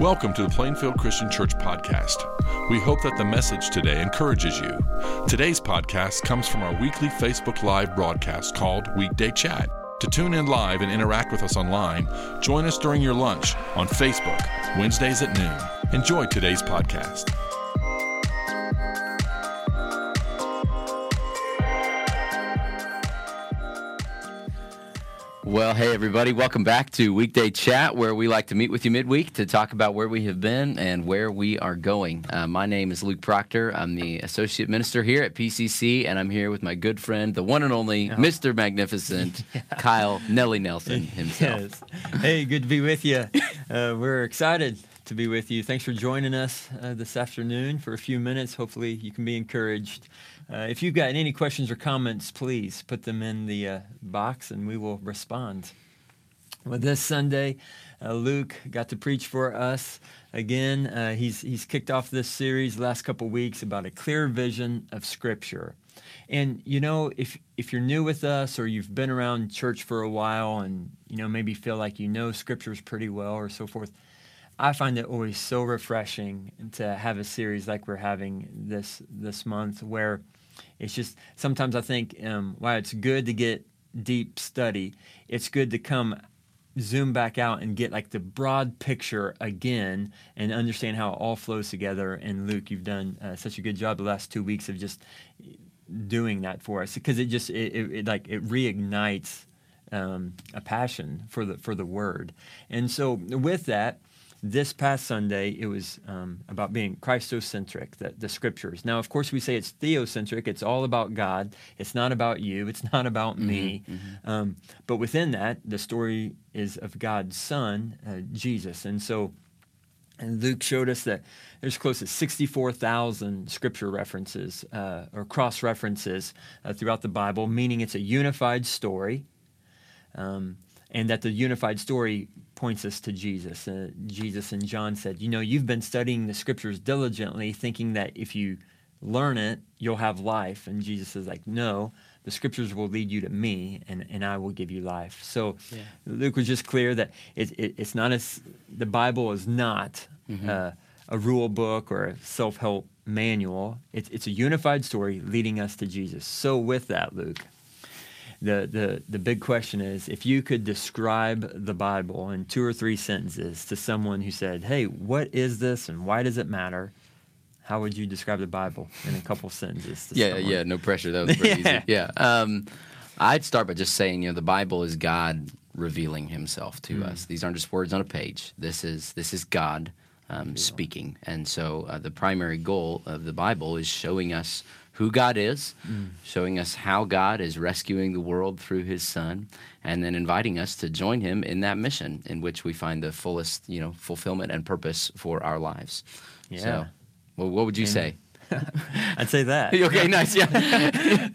Welcome to the Plainfield Christian Church podcast. We hope that the message today encourages you. Today's podcast comes from our weekly Facebook Live broadcast called Weekday Chat. To tune in live and interact with us online, join us during your lunch on Facebook, Wednesdays at noon. Enjoy today's podcast. Well, hey, everybody, welcome back to Weekday Chat, where we like to meet with you midweek to talk about where we have been and where we are going. Uh, my name is Luke Proctor. I'm the Associate Minister here at PCC, and I'm here with my good friend, the one and only oh. Mr. Magnificent, yeah. Kyle Nelly Nelson himself. Yes. Hey, good to be with you. Uh, we're excited to be with you. Thanks for joining us uh, this afternoon for a few minutes. Hopefully, you can be encouraged. Uh, if you've got any questions or comments, please put them in the uh, box and we will respond. Well, this Sunday, uh, Luke got to preach for us again. Uh, he's, he's kicked off this series the last couple weeks about a clear vision of Scripture. And you know, if if you're new with us or you've been around church for a while and you know maybe feel like you know scriptures pretty well or so forth, I find it always so refreshing to have a series like we're having this this month where it's just sometimes I think, um, wow, it's good to get deep study. It's good to come zoom back out and get like the broad picture again and understand how it all flows together. And Luke, you've done uh, such a good job the last two weeks of just doing that for us because it just it, it, it, like it reignites um, a passion for the for the word. And so with that this past Sunday, it was um, about being Christocentric, the, the scriptures. Now, of course, we say it's theocentric. It's all about God. It's not about you. It's not about mm-hmm, me. Mm-hmm. Um, but within that, the story is of God's Son, uh, Jesus. And so, and Luke showed us that there's close to 64,000 scripture references uh, or cross references uh, throughout the Bible, meaning it's a unified story. Um, and that the unified story points us to Jesus. Uh, Jesus and John said, You know, you've been studying the scriptures diligently, thinking that if you learn it, you'll have life. And Jesus is like, No, the scriptures will lead you to me, and, and I will give you life. So yeah. Luke was just clear that it, it, it's not as, the Bible is not mm-hmm. uh, a rule book or a self help manual. It's, it's a unified story leading us to Jesus. So, with that, Luke, the, the, the big question is if you could describe the Bible in two or three sentences to someone who said, Hey, what is this and why does it matter? How would you describe the Bible in a couple sentences? yeah, someone? yeah, no pressure. That was pretty yeah. easy. Yeah. Um, I'd start by just saying, you know, the Bible is God revealing Himself to mm. us. These aren't just words on a page. This is this is God um, speaking, and so uh, the primary goal of the Bible is showing us who God is, mm. showing us how God is rescuing the world through his son, and then inviting us to join him in that mission in which we find the fullest, you know, fulfillment and purpose for our lives. Yeah. So, well, what would you and, say? I'd say that. okay, nice. Yeah.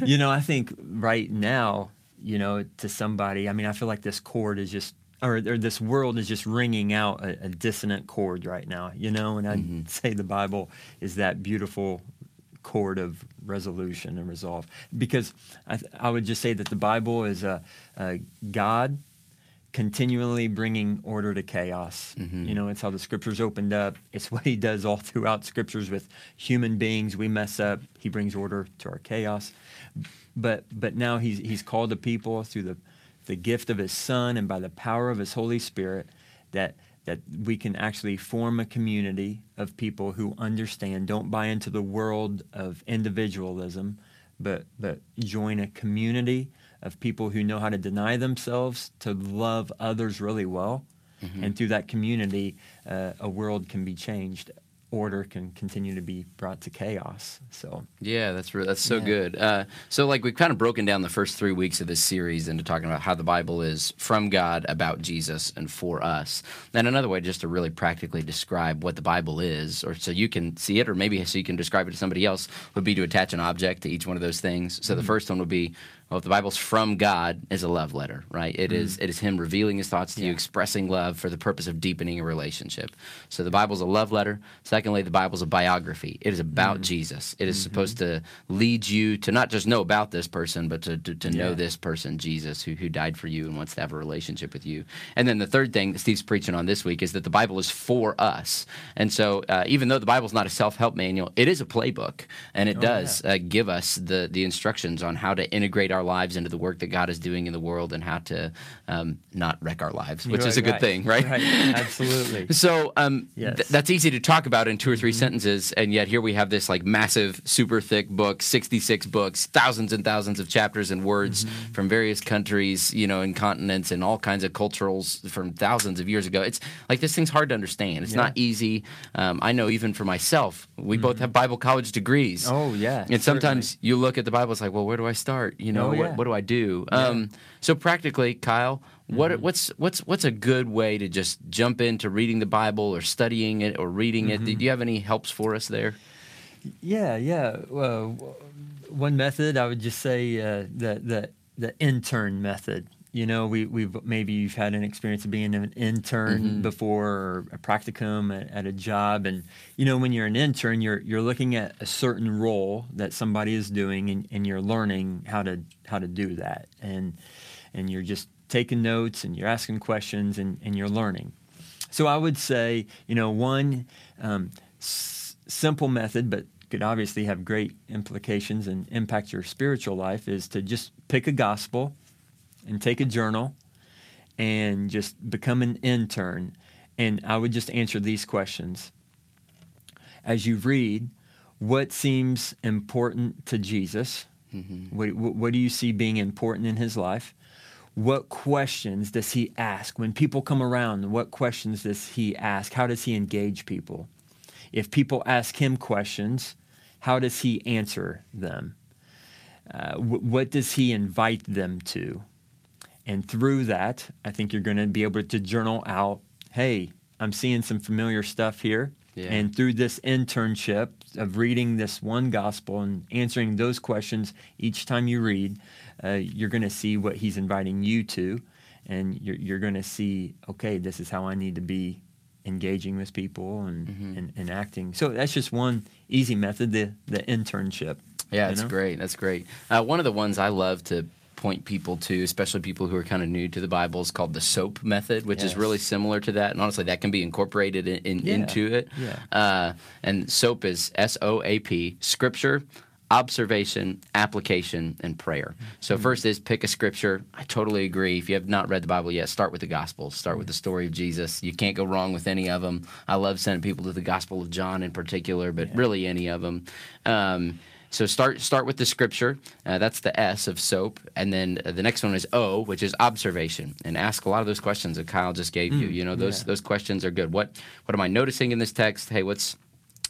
you know, I think right now, you know, to somebody, I mean, I feel like this chord is just or, or, this world is just ringing out a, a, dissonant chord right now, you know, and I'd mm-hmm. say the Bible is that beautiful chord of resolution and resolve. Because I, I would just say that the Bible is a, a God continually bringing order to chaos. Mm-hmm. You know, it's how the scriptures opened up. It's what he does all throughout scriptures with human beings. We mess up, he brings order to our chaos. But but now he's he's called the people through the the gift of his son and by the power of his Holy Spirit that that we can actually form a community of people who understand, don't buy into the world of individualism, but, but join a community of people who know how to deny themselves to love others really well. Mm-hmm. And through that community, uh, a world can be changed order can continue to be brought to chaos. So yeah, that's re- that's so yeah. good. Uh, so like we've kind of broken down the first three weeks of this series into talking about how the Bible is from God, about Jesus, and for us. Then another way just to really practically describe what the Bible is, or so you can see it, or maybe so you can describe it to somebody else, would be to attach an object to each one of those things. So mm-hmm. the first one would be Well, if the Bible's from God, is a love letter, right? It Mm-hmm. is. It is Him revealing His thoughts to you, expressing love for the purpose of deepening a relationship. So the Bible's a love letter. Secondly, the Bible's a biography. It is Mm-hmm. about Jesus. It is supposed to lead you to not just know about this person, but to, to, to know this person, Jesus, who who died for you and wants to have a relationship with you. And then the third thing that Steve's preaching on this week is that the Bible is for us. And so, uh, even though the Bible's not a self help manual, it is a playbook, and it does uh, give us the the instructions on how to integrate our lives into the work that God is doing in the world and how to um, not wreck our lives, which is a good right, thing, right? Right, absolutely. So um, Yes. th- that's easy to talk about in two or 3 sentences, and yet here we have this like massive, super thick book, sixty-six books, thousands and thousands of chapters and words from various countries, you know, and continents, and all kinds of culturals from thousands of years ago. It's like this thing's hard to understand. It's Yeah. not easy. Um, I know even for myself, we both have Bible college degrees. Oh, yeah, and sometimes you look at the Bible, it's like, well, where do I start? You know, Oh, what, yeah. what do I do? Um, so practically, Kyle, what what's what's what's a good way to just jump into reading the Bible or studying it or reading it? Do you have any helps for us there? Yeah, yeah. Well, one method I would just say uh, the the the intern method. You know, we we've maybe you've had an experience of being an intern before or a practicum at, at a job, and you know when you're an intern, you're you're looking at a certain role that somebody is doing, and, and you're learning how to how to do that, and and you're just taking notes and you're asking questions and, and you're learning. So I would say, you know, one um, s- simple method, but could obviously have great implications and impact your spiritual life, is to just pick a gospel and take a journal and just become an intern. And I would just answer these questions. As you read, what seems important to Jesus? What, what, what do you see being important in his life? What questions does he ask? When people come around, what questions does he ask? How does he engage people? If people ask him questions, how does he answer them? Uh, wh- what does he invite them to? And through that, I think you're going to be able to journal out hey, I'm seeing some familiar stuff here. Yeah. And through this internship of reading this one gospel and answering those questions each time you read, uh, you're going to see what he's inviting you to. And you're, you're going to see, okay, this is how I need to be engaging with people and, Mm-hmm. and, and acting. So that's just one easy method, the, the internship. Yeah, you that's know? great. That's great. Uh, one of the ones I love to point people to, especially people who are kind of new to the Bible, is called the SOAP method, which is really similar to that. And honestly, that can be incorporated in, in, Yeah, into it. yeah. Uh, and SOAP is S O A P, Scripture. Observation, application, and prayer. So, Mm-hmm. first is pick a scripture. I totally agree. If you have not read the Bible yet, start with the Gospels. Start with the story of Jesus. You can't go wrong with any of them. I love sending people to the Gospel of John in particular, but really any of them. Um, so start start with the scripture. Uh, that's the S of soap, and then uh, the next one is O, which is observation, and ask a lot of those questions that Kyle just gave you. You know, those yeah. those questions are good. What what am I noticing in this text? Hey, what's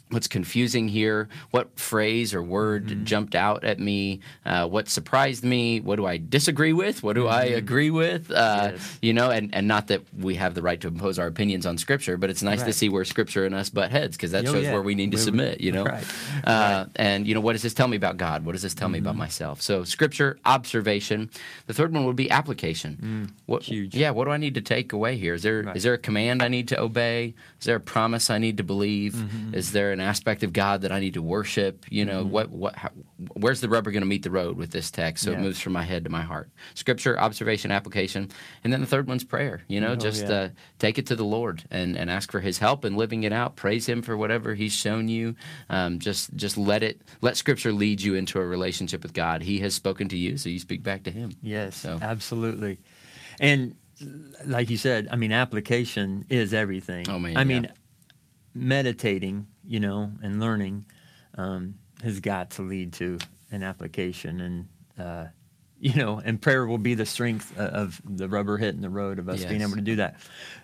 what's confusing here what phrase or word jumped out at me uh, what surprised me what do i disagree with what do i agree with? Uh, Yes. you know and, and not that we have the right to impose our opinions on scripture but it's nice to see where scripture and us butt heads because that Oh, shows yeah. where we need to Where we- submit you know? Right. Uh, and you know what does this tell me about god? What does this tell me about myself? So scripture observation. The third one would be application. What, huge. yeah what do i need to take away here? Is there is Right. there a command i need to obey? Is there a promise i need to believe? Is there an aspect of god that i need to worship you know what what how, where's the rubber going to meet the road with this text so it moves from my head to my heart? Scripture observation application and then the third one's prayer you know Oh, just yeah. uh, take it to the lord and, and ask for his help in living it out. Praise him for whatever he's shown you. Um, just just let it let scripture lead you into a relationship with god. He has spoken to you so you speak back to him. Yes, So- absolutely. And like you said, I mean, application is everything. Oh, man, I mean, meditating, you know, and learning um, has got to lead to an application, and uh, you know, and prayer will be the strength of the rubber hitting the road of us being able to do that.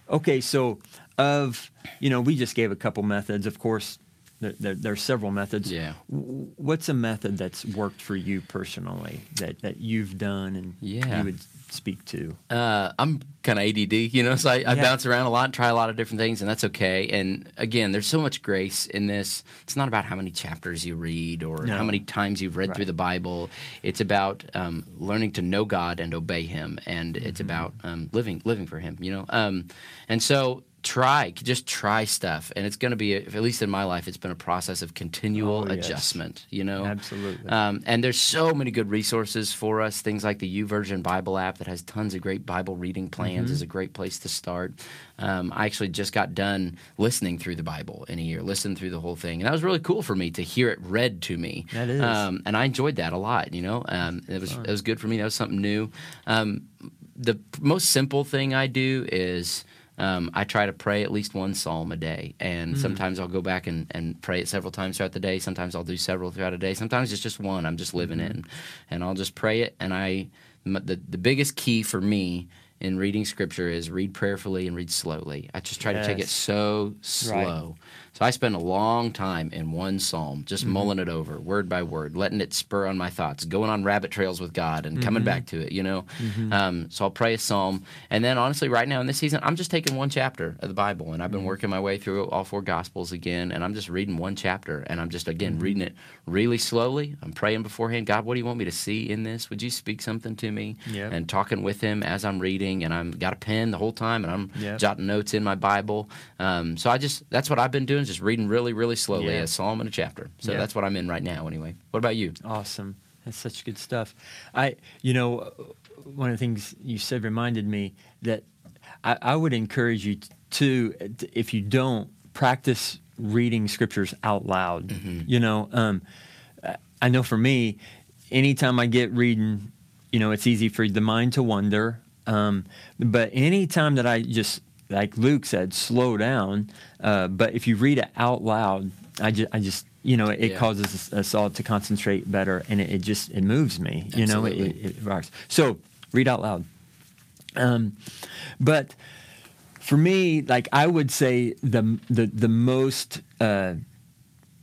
Okay, so of you know, we just gave a couple methods. Of course, there, there, there, are several methods. Yeah. What's a method that's worked for you personally that, that you've done and yeah. you would speak to? Uh, I'm kind of ADD, you know, so I, I yeah. bounce around a lot and try a lot of different things, and that's okay. And again, there's so much grace in this. It's not about how many chapters you read or no. how many times you've read right. through the Bible. It's about um, learning to know God and obey Him, and mm-hmm. it's about um, living living for Him, you know. Um, and so try just try stuff and it's going to be at least in my life it's been a process of continual oh, yes. adjustment you know absolutely um, and there's so many good resources for us things like the YouVersion bible app that has tons of great bible reading plans mm-hmm. is a great place to start um, i actually just got done listening through the bible in a year listened through the whole thing and that was really cool for me to hear it read to me that is. Um, and i enjoyed that a lot you know um, it was Fun. it was good for me that was something new um, the most simple thing i do is um, I try to pray at least one psalm a day, and mm. sometimes I'll go back and, and pray it several times throughout the day. Sometimes I'll do several throughout a day. Sometimes it's just one. I'm just living in, and I'll just pray it. And I, the the biggest key for me in reading scripture is read prayerfully and read slowly. I just try yes. to take it so slow. Right. So I spend a long time in one psalm, just mm-hmm. mulling it over, word by word, letting it spur on my thoughts, going on rabbit trails with God and mm-hmm. coming back to it, you know? Mm-hmm. Um, so I'll pray a psalm. And then honestly, right now in this season, I'm just taking one chapter of the Bible and I've been mm-hmm. working my way through all four Gospels again. And I'm just reading one chapter and I'm just, again, mm-hmm. reading it really slowly. I'm praying beforehand God, what do you want me to see in this? Would you speak something to me? Yep. And talking with Him as I'm reading. And I've got a pen the whole time and I'm yep. jotting notes in my Bible. Um, so I just, that's what I've been doing, just reading really, really really slowly, yeah. a psalm and a chapter. So yeah. that's what I'm in right now, anyway. What about you? Awesome. That's such good stuff. I, you know, one of the things you said reminded me that I, I would encourage you to, if you don't, practice reading scriptures out loud. Mm-hmm. You know, um, I know for me, anytime I get reading, you know, it's easy for the mind to wander. Um, but anytime that I just like Luke said, slow down. Uh, but if you read it out loud, I just, I just you know, it yeah. causes us all to concentrate better, and it, it just it moves me. You Absolutely. know, it, it, rocks. So read out loud. Um, but for me, like I would say, the the the most uh,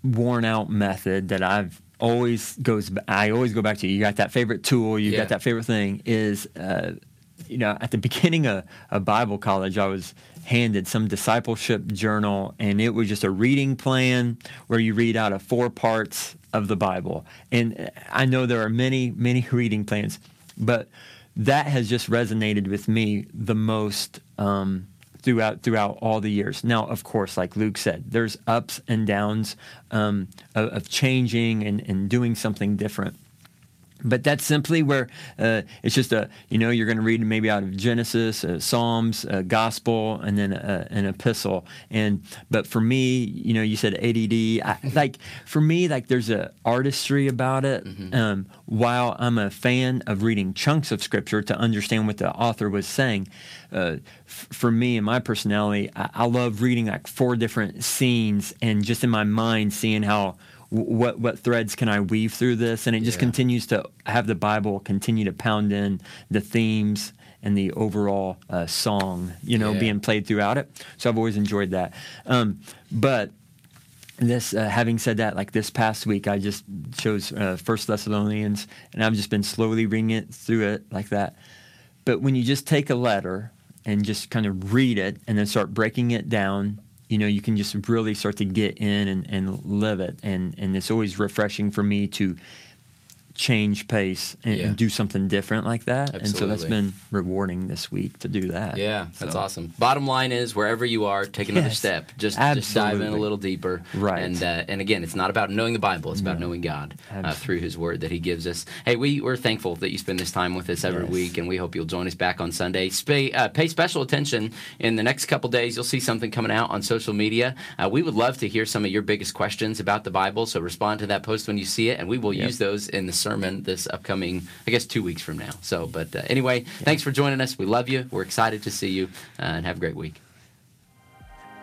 worn out method that I've always goes I always go back to. You got that favorite tool. You yeah. got that favorite thing. Is uh, you know, at the beginning of, of Bible college, I was handed some discipleship journal, and it was just a reading plan where you read out of four parts of the Bible. And I know there are many, many reading plans, but that has just resonated with me the most um, throughout throughout all the years. Now, of course, like Luke said, there's ups and downs um, of, of, changing and, and doing something different but that's simply where uh, it's just a you know you're going to read maybe out of genesis uh, psalms uh, gospel and then uh, an epistle. And but for me you know you said ADD I, like for me like there's a artistry about it. Mm-hmm. um, while i'm a fan of reading chunks of scripture to understand what the author was saying uh, f- for me and my personality I, I love reading like four different scenes and just in my mind seeing how what what threads can I weave through this? And it just yeah. continues to have the Bible continue to pound in the themes and the overall uh, song, you know, yeah. being played throughout it. So I've always enjoyed that. Um, but this, uh, having said that, like this past week, I just chose uh, First Thessalonians, and I've just been slowly reading it through it like that. But when you just take a letter and just kind of read it, and then start breaking it down you know you can just really start to get in and, and live it. And and it's always refreshing for me to change pace and, yeah. and, do something different like that. Absolutely. And so that's been rewarding this week to do that. Yeah, that's so. awesome. Bottom line is wherever you are, take another yes, step. Just just dive in a little deeper. Right. And uh, and again, it's not about knowing the Bible. It's no. about knowing God uh, through His Word that He gives us. Hey, we we're thankful that you spend this time with us every yes. week, and we hope you'll join us back on Sunday. Pay, uh, pay special attention in the next couple days. You'll see something coming out on social media. Uh, we would love to hear some of your biggest questions about the Bible. So respond to that post when you see it, and we will yep. use those in the sermon this upcoming upcoming, I guess, two weeks from now. So, but uh, anyway, yeah. thanks for joining us. We love you. We're excited to see you, uh, and have a great week.